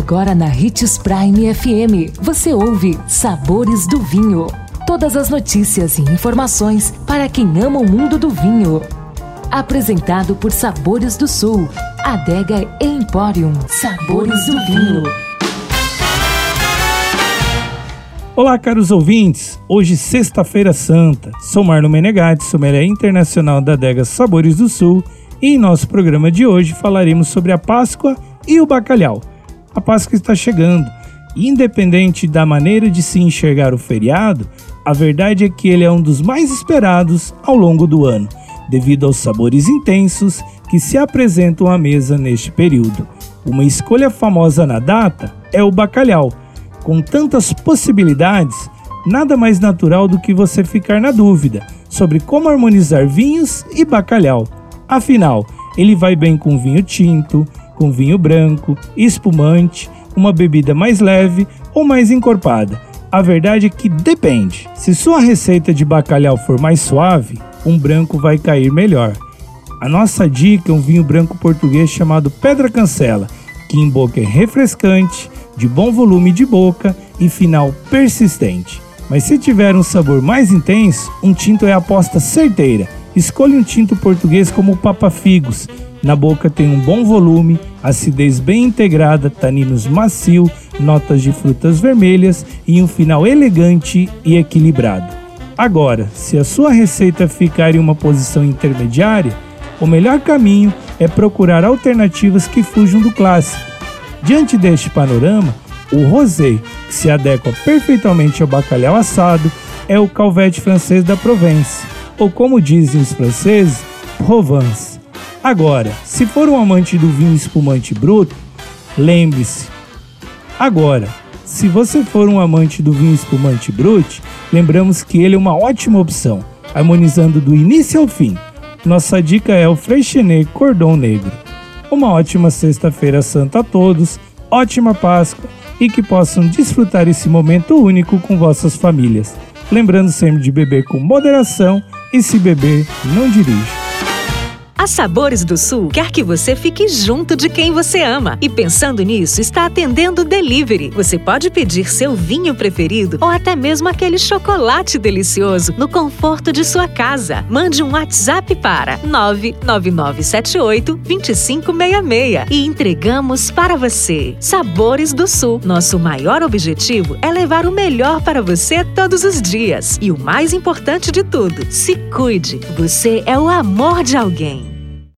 Agora na Ritz Prime FM, você ouve Sabores do Vinho. Todas as notícias e informações para quem ama o mundo do vinho. Apresentado por Sabores do Sul, Adega Emporium. Sabores do Vinho. Olá, caros ouvintes. Hoje, sexta-feira santa. Sou Marlon Menegatti, sommelier internacional da Adega Sabores do Sul, e em nosso programa de hoje falaremos sobre a Páscoa e o bacalhau. A Páscoa está chegando. Independente da maneira de se enxergar o feriado, a verdade é que ele é um dos mais esperados ao longo do ano, devido aos sabores intensos que se apresentam à mesa neste período. Uma escolha famosa na data é o bacalhau. Com tantas possibilidades, nada mais natural do que você ficar na dúvida sobre como harmonizar vinhos e bacalhau. Afinal, ele vai bem com vinho tinto, com vinho branco, espumante, uma bebida mais leve ou mais encorpada. A verdade é que depende. Se sua receita de bacalhau for mais suave, um branco vai cair melhor. A nossa dica é um vinho branco português chamado Pedra Cancela, que em boca é refrescante, de bom volume de boca e final persistente. Mas se tiver um sabor mais intenso, um tinto é a aposta certeira. Escolha um tinto português como o Papa Figos, na boca tem um bom volume, acidez bem integrada, taninos macio, notas de frutas vermelhas e um final elegante e equilibrado. Agora, se a sua receita ficar em uma posição intermediária, o melhor caminho é procurar alternativas que fujam do clássico. Diante deste panorama, o rosé, que se adequa perfeitamente ao bacalhau assado, é o calvete francês da Provence, ou como dizem os franceses, Provence. Agora, se for um amante do vinho espumante bruto, lembre-se. Agora, se você for um amante do vinho espumante brut, lembramos que ele é uma ótima opção, harmonizando do início ao fim. Nossa dica é o Freixenet Cordon Negro. Uma ótima sexta-feira santa a todos, ótima Páscoa e que possam desfrutar esse momento único com vossas famílias. Lembrando sempre de beber com moderação e se beber, não dirija. A Sabores do Sul quer que você fique junto de quem você ama. E pensando nisso, está atendendo delivery. Você pode pedir seu vinho preferido ou até mesmo aquele chocolate delicioso no conforto de sua casa. Mande um WhatsApp para 99978 2566 e entregamos para você. Sabores do Sul. Nosso maior objetivo é levar o melhor para você todos os dias. E o mais importante de tudo, se cuide. Você é o amor de alguém.